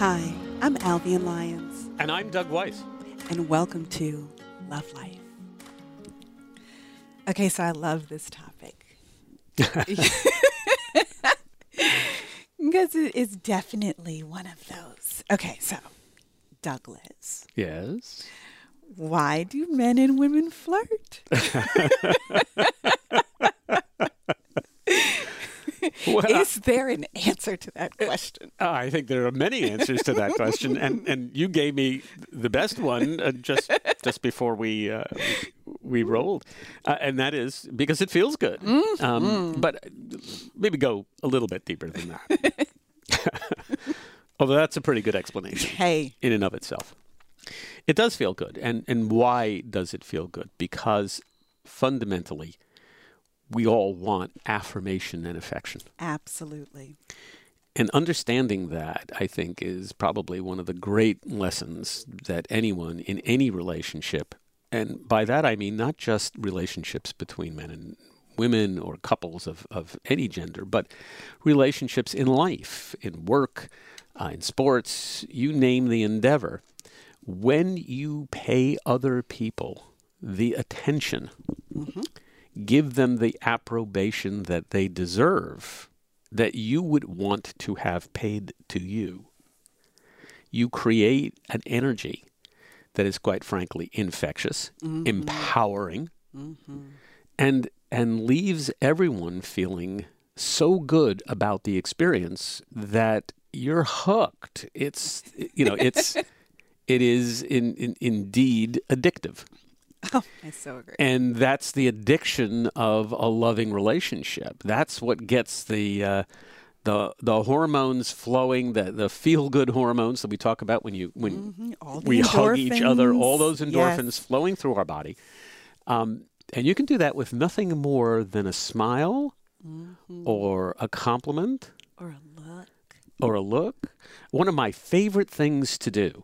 Hi, I'm Alvian Lyons, And I'm Doug Weiss. and welcome to Love Life. Okay, so I love this topic because it is definitely one of those. Okay, so Douglas, Yes. why do men and women flirt? Well, Is there an answer to that question? I think there are many answers to that question, and, and you gave me the best one uh, just just before we uh, we rolled, uh, and that is because it feels good. Um, but maybe go a little bit deeper than that. Although that's a pretty good explanation. Hey, in and of itself. It does feel good. And, and why does it feel good? Because fundamentally, we all want affirmation and affection. absolutely. And understanding that, I think, is probably one of the great lessons that anyone in any relationship, and by that I mean not just relationships between men and women or couples of, of any gender, but relationships in life, in work, uh, in sports, you name the endeavor. When you pay other people the attention, give them the approbation that they deserve, that you would want to have paid to you, you create an energy that is quite frankly infectious, mm-hmm. empowering, mm-hmm. and and leaves everyone feeling so good about the experience that you're hooked. It's you know, it's it is in, in indeed addictive. Oh, I so agree. And that's the addiction of a loving relationship. That's what gets the uh, the the hormones flowing, the the feel good hormones that we talk about when you when Mhm, the we hug each other, all those endorphins Yes. flowing through our body. Um, and you can do that with nothing more than a smile Mm-hmm. or a compliment Or a look. or a look. One of my favorite things to do,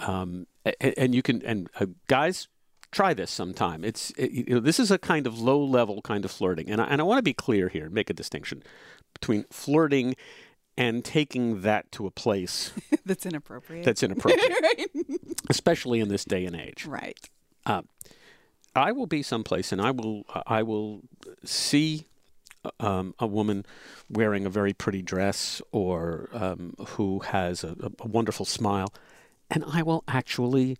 um, and, and you can, and uh, guys, try this sometime. It's it, you know this is a kind of low level kind of flirting, and I, and I want to be clear here, make a distinction between flirting and taking that to a place That's inappropriate. that's inappropriate, right. especially in this day and age. Right. I will be someplace and I will I will see um, a woman wearing a very pretty dress or um, who has a, a wonderful smile, and I will actually.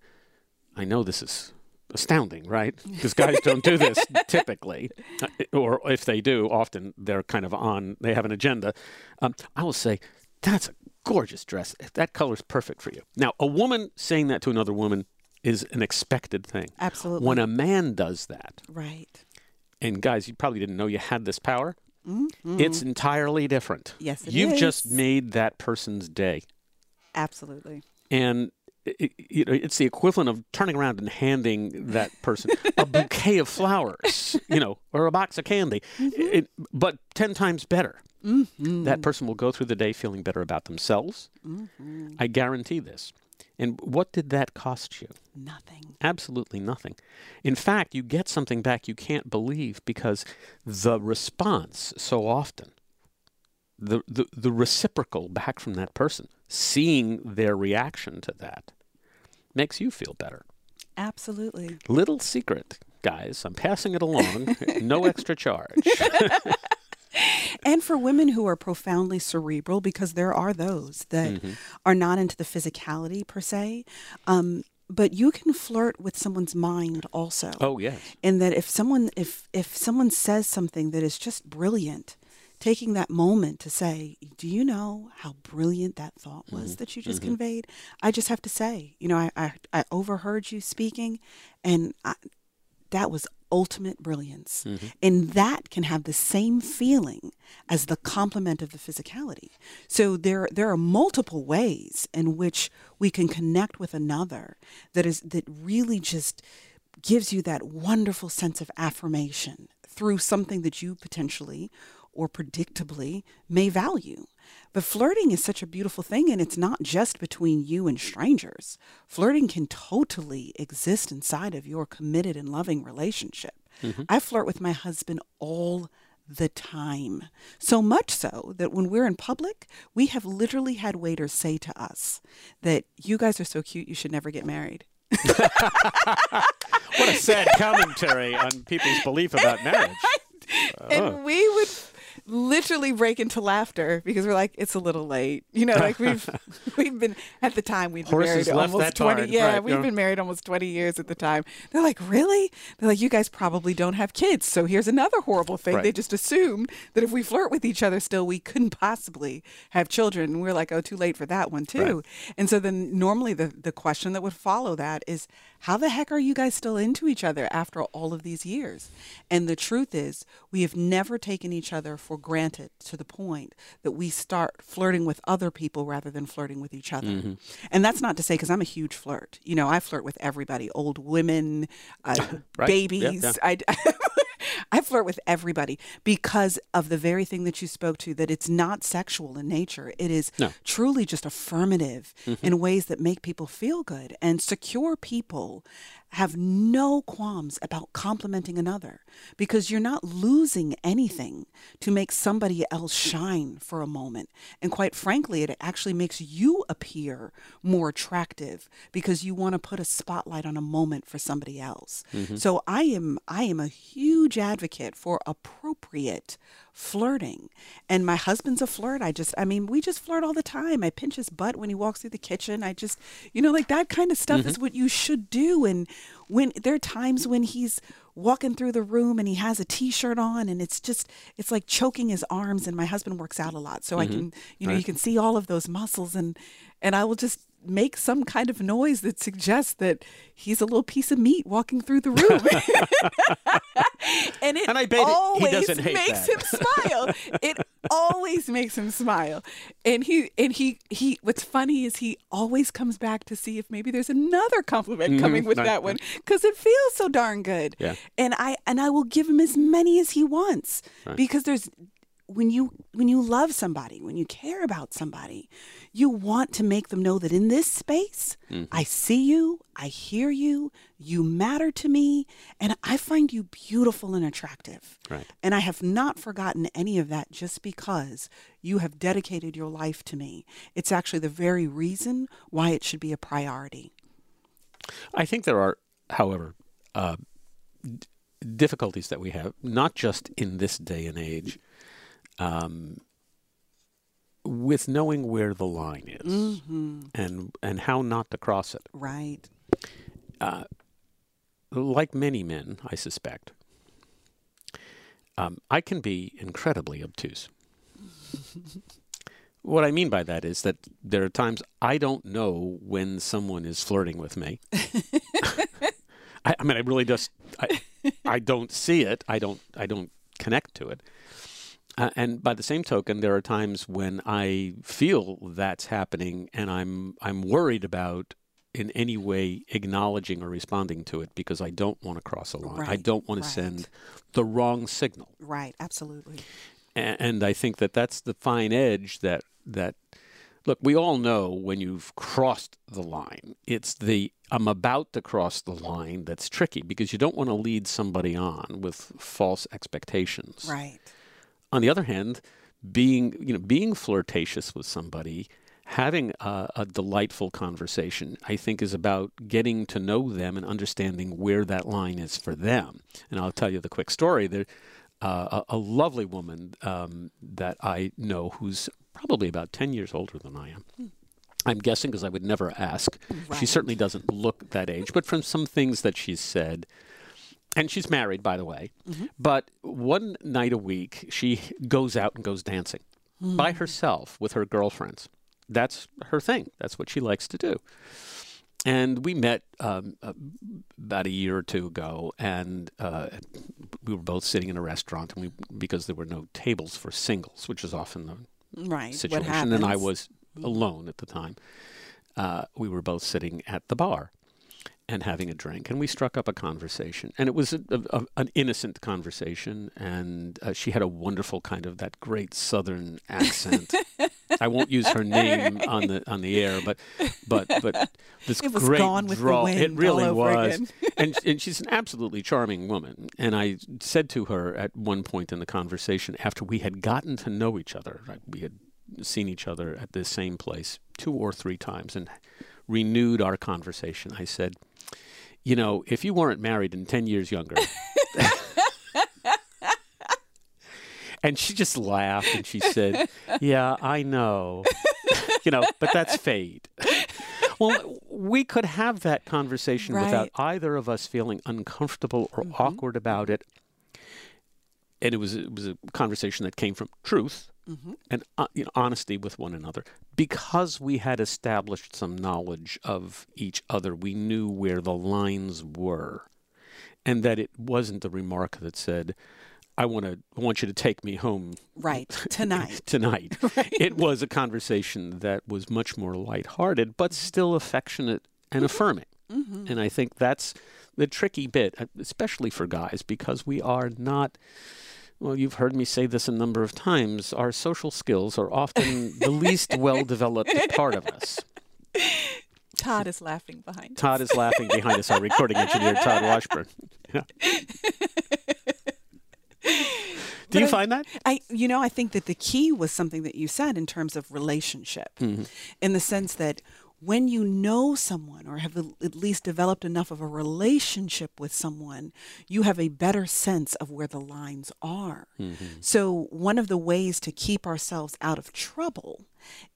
I know this is astounding, right? Because guys don't do this typically, uh, or if they do, often they're kind of on. They have an agenda. Um, I will say, "That's a gorgeous dress. That color's perfect for you." Now, a woman saying that to another woman is an expected thing. Absolutely. When a man does that, right. and guys, you probably didn't know you had this power. Mhm. It's entirely different. Yes, it You've just made that person's day, Absolutely. and it, you know it's the equivalent of turning around and handing that person a bouquet of flowers, you know, or a box of candy, Mm-hmm. It- but ten times better. That person will go through the day feeling better about themselves. Mm-hmm. I guarantee this. And what did that cost you? Nothing. Absolutely nothing. In fact, you get something back you can't believe because the response so often, the, the, the reciprocal back from that person, seeing their reaction to that, makes you feel better. Absolutely. Little secret, guys, I'm passing it along, no extra charge. And for women who are profoundly cerebral, because there are those that are not into the physicality per se, um, but you can flirt with someone's mind also. Oh, yes. and that if someone if if someone says something that is just brilliant taking that moment to say do you know how brilliant that thought was mm-hmm. that you just mm-hmm. conveyed? I just have to say you know i i, I overheard you speaking and I, that was ultimate brilliance. Mm-hmm. And that can have the same feeling as the compliment of the physicality. So there there are multiple ways in which we can connect with another that is that really just gives you that wonderful sense of affirmation through something that you potentially or predictably may value. But flirting is such a beautiful thing, and it's not just between you and strangers. Flirting can totally exist inside of your committed and loving relationship. Mm-hmm. I flirt with my husband all the time. So much so that when we're in public, we have literally had waiters say to us that you guys are so cute, you should never get married. what a sad commentary on people's belief about marriage. and oh. we would literally break into laughter because we're like, it's a little late. You know, like we've we've been at the time we've been married almost twenty. Barn. Yeah, right, we've been married almost twenty years at the time. They're like, really? They're like, you guys probably don't have kids. So here's another horrible thing. Right. They just assumed that if we flirt with each other still, we couldn't possibly have children. And we're like, oh, too late for that one too. Right. And so then normally the the question that would follow that is, how the heck are you guys still into each other after all of these years? And the truth is, we have never taken each other for granted to the point that we start flirting with other people rather than flirting with each other. Mm-hmm. And that's not to say, because I'm a huge flirt. You know, I flirt with everybody old women, uh, right. babies. Yeah, yeah. I, I flirt with everybody because of the very thing that you spoke to that it's not sexual in nature. It is no. truly just affirmative mm-hmm. in ways that make people feel good. And secure people have no qualms about complimenting another because you're not losing anything to make somebody else shine for a moment. And quite frankly, it actually makes you appear more attractive because you want to put a spotlight on a moment for somebody else. Mm-hmm. So I am I am a huge advocate for appropriate flirting. And my husband's a flirt. I just, I mean, we just flirt all the time. I pinch his butt when he walks through the kitchen. I just, you know, like that kind of stuff mm-hmm. is what you should do. And when there are times when he's walking through the room and he has a t-shirt on and it's just it's like choking his arms and my husband works out a lot so mm-hmm. i can you know right. you can see all of those muscles and and i will just make some kind of noise that suggests that he's a little piece of meat walking through the room. and it and I bet always he makes that. him smile. it always makes him smile. And he and he he what's funny is he always comes back to see if maybe there's another compliment mm-hmm. coming with that one cuz it feels so darn good. Yeah. And I and I will give him as many as he wants right. because there's when you when you love somebody, when you care about somebody, you want to make them know that in this space, mm-hmm. I see you, I hear you, you matter to me, and I find you beautiful and attractive. Right. And I have not forgotten any of that just because you have dedicated your life to me. It's actually the very reason why it should be a priority. I think there are, however, uh, d- difficulties that we have, not just in this day and age um, with knowing where the line is mm-hmm. and and how not to cross it. Right. Uh, like many men, I suspect, um, I can be incredibly obtuse. what I mean by that is that there are times I don't know when someone is flirting with me. I, I, mean, I really just I, I don't see it. I don't I don't connect to it. Uh, and by the same token, there are times when I feel that's happening, and I'm I'm worried about in any way acknowledging or responding to it because I don't want to cross a line. Right, I don't want to send the wrong signal. Right. Absolutely. And, and I think that that's the fine edge that that look. We all know when you've crossed the line. It's the I'm about to cross the line that's tricky because you don't want to lead somebody on with false expectations. Right. On the other hand, being you know being flirtatious with somebody, having a, a, delightful conversation, I think is about getting to know them and understanding where that line is for them. And I'll tell you the quick story. There, uh, a, a, lovely woman um, that I know who's probably about ten years older than I am. Hmm. I'm guessing because I would never ask. Right. She certainly doesn't look that age, but from some things that she's said, and she's married, by the way. Mm-hmm. But one night a week, she goes out and goes dancing mm-hmm. by herself with her girlfriends. That's her thing. That's what she likes to do. And we met um, uh, about a year or two ago, and uh, we were both sitting in a restaurant, and we because there were no tables for singles, which is often the right. situation. And I was alone at the time. Uh, we were both sitting at the bar, and having a drink, and we struck up a conversation, and it was a, a, an innocent conversation, and uh, she had a wonderful kind of that great Southern accent, I won't use her name on the on the air, but but but this It was great Gone with the draw. Wind it really was, and and she's an absolutely charming woman. And I said to her at one point in the conversation, after we had gotten to know each other, right, we had seen each other at the same place two or three times, and renewed our conversation. I said, "You know, if you weren't married and ten years younger." And she just laughed and she said, Yeah, I know. you know, but that's fate. Well, we could have that conversation without Right. Mm-hmm. either of us feeling uncomfortable or awkward about it. And it was it was a conversation that came from truth Mm-hmm. and uh, you know, honesty with one another because we had established some knowledge of each other. We knew where the lines were, and that it wasn't the remark that said, "I want to I want you to take me home Right. Tonight. tonight." It was a conversation that was much more lighthearted, but still affectionate and affirming. Mm-hmm. And I think that's the tricky bit, uh, especially for guys, because we are not. Well, you've heard me say this a number of times. Our social skills are often the least well developed part of us. Todd is laughing behind. Us. Todd is laughing behind us, our recording engineer, Todd Washburn. Yeah. Do you I- find that? I, you know, I think that the key was something that you said in terms of relationship, Mm-hmm. in the sense that when you know someone or have at least developed enough of a relationship with someone, you have a better sense of where the lines are. Mm-hmm. So, one of the ways to keep ourselves out of trouble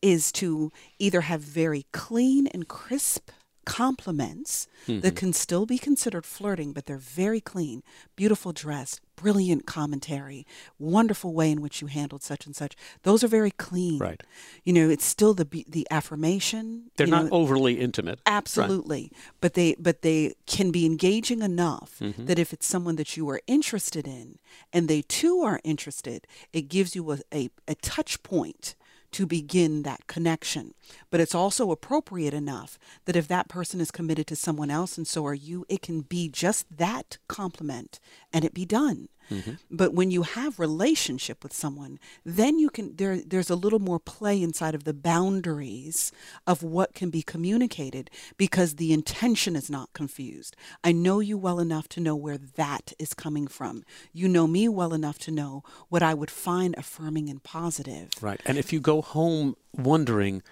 is to either have very clean and crisp compliments that can still be considered flirting, but they're very clean, beautiful dress, brilliant commentary, wonderful way in which you handled such and such. Those are very clean. Right. You know, it's still the be- the affirmation. They're not know, overly intimate. Absolutely, but they but they can be engaging enough Mm-hmm. that if it's someone that you are interested in, and they too are interested, it gives you a, a, a touch point to begin that connection. But it's also appropriate enough that if that person is committed to someone else and so are you, it can be just that compliment and it be done. Mm-hmm. But when you have relationship with someone, then you can there there's a little more play inside of the boundaries of what can be communicated because the intention is not confused. I know you well enough to know where that is coming from. You know me well enough to know what I would find affirming and positive. Right. And if you go home wondering,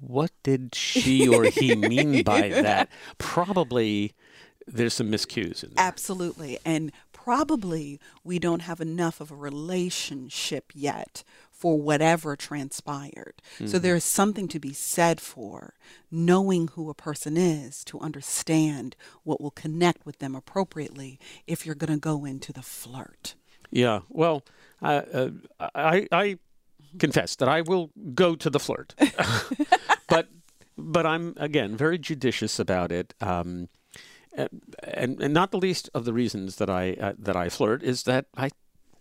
what did she or he mean by that? Probably there's some miscues in there. Absolutely. And probably we don't have enough of a relationship yet for whatever transpired. So there is something to be said for knowing who a person is to understand what will connect with them appropriately if you're going to go into the flirt. Yeah. Well, uh, uh, I, I confess that I will go to the flirt, but but I'm again very judicious about it. Um, and, and not the least of the reasons that I uh, that I flirt is that I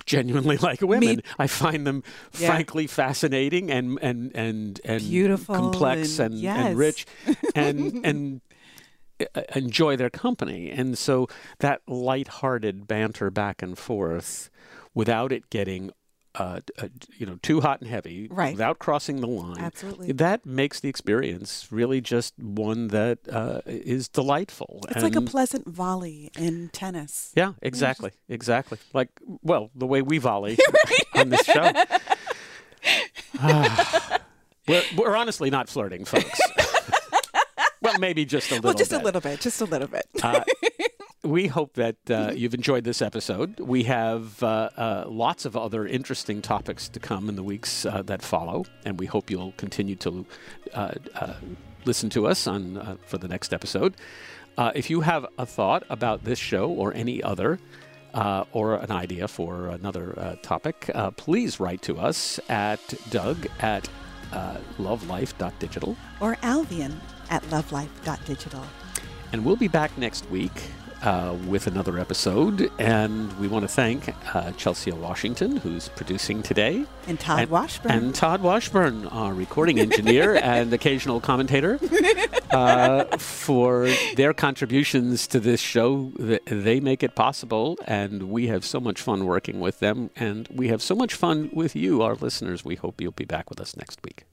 genuinely like women. I find them Yeah. frankly fascinating and and and and Beautiful complex and- and, yes. and rich and and uh, enjoy their company. And so that lighthearted banter back and forth without it getting uh, uh, you know too hot and heavy Right. without crossing the line Absolutely. that makes the experience really just one that uh, is delightful It's like a pleasant volley in tennis. yeah exactly exactly like well the way we volley on this show we're, we're honestly not flirting folks well maybe just a little Well, just bit a little bit, just a little bit. We hope that uh, you've enjoyed this episode. We have uh, uh, lots of other interesting topics to come in the weeks uh, that follow, and we hope you'll continue to uh, uh, listen to us on uh, for the next episode. Uh, if you have a thought about this show or any other, uh, or an idea for another uh, topic, uh, please write to us at Doug at uh, lovelife.digital. or Alvian at lovelife.digital. And we'll be back next week uh, with another episode. And we want to thank uh, Chelsea Washington, who's producing today. And Todd and, Washburn. And Todd Washburn, our recording engineer and occasional commentator, uh, for their contributions to this show. They make it possible, and we have so much fun working with them. And we have so much fun with you, our listeners. We hope you'll be back with us next week.